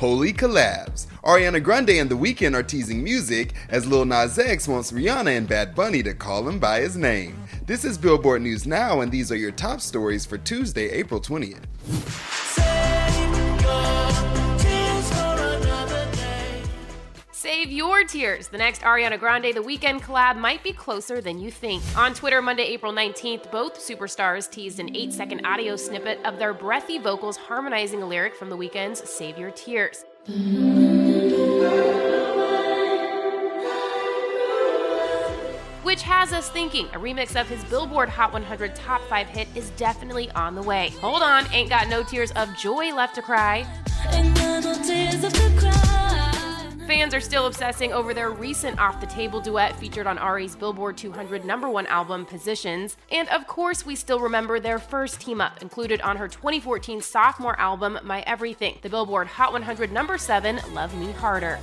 Holy collabs. Ariana Grande and The Weeknd are teasing music as Lil Nas X wants Rihanna and Bad Bunny to call him by his name. This is Billboard News Now, and these are your top stories for Tuesday, April 20th. Save your tears. The next Ariana Grande The Weeknd collab might be closer than you think. On Twitter, Monday, April 19th, both superstars teased an 8 second audio snippet of their breathy vocals harmonizing a lyric from The Weeknd's Save Your Tears. Which has us thinking a remix of his Billboard Hot 100 Top 5 hit is definitely on the way. Hold on, ain't got no tears of joy left to cry. Fans are still obsessing over their recent Off the Table duet featured on Ari's Billboard 200 number one album, Positions. And of course, we still remember their first team up, included on her 2014 sophomore album, My Everything, the Billboard Hot 100 number seven, Love Me Harder.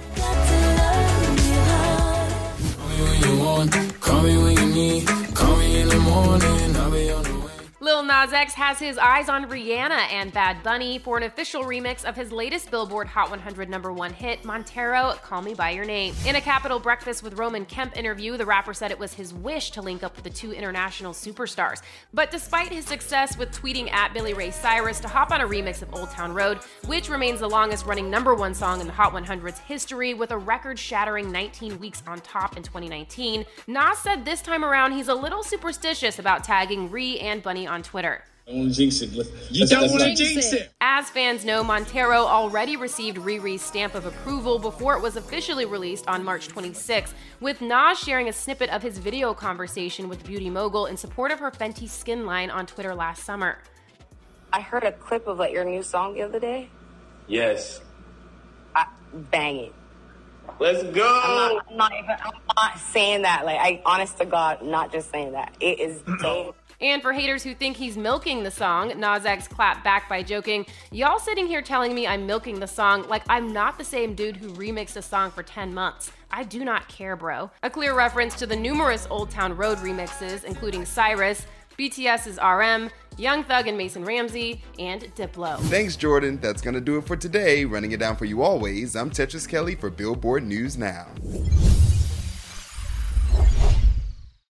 Lil Nas X has his eyes on Rihanna and Bad Bunny for an official remix of his latest Billboard Hot 100 number one hit, Montero, Call Me By Your Name. In a Capital Breakfast with Roman Kemp interview, the rapper said it was his wish to link up with the two international superstars. But despite his success with tweeting at Billy Ray Cyrus to hop on a remix of Old Town Road, which remains the longest running number one song in the Hot 100's history with a record shattering 19 weeks on top in 2019, Nas said this time around he's a little superstitious about tagging Ree and Bunny on Twitter. You don't want to jinx it. As fans know, Montero already received Riri's stamp of approval before it was officially released on March 26, with Nas sharing a snippet of his video conversation with beauty mogul in support of her Fenty skin line on Twitter last summer. I heard a clip of like your new song the other day. Yes. I, bang it. Let's go. I'm not, I'm not even. I'm not saying that. Like I, honest to God, not just saying that. It is dope. And for haters who think he's milking the song, Nas X clapped back by joking, Y'all sitting here telling me I'm milking the song like I'm not the same dude who remixed a song for 10 months. I do not care, bro. A clear reference to the numerous Old Town Road remixes, including Cyrus, BTS's RM, Young Thug and Mason Ramsey, and Diplo. Thanks, Jordan. That's going to do it for today. Running it down for you always, I'm Tetris Kelly for Billboard News Now.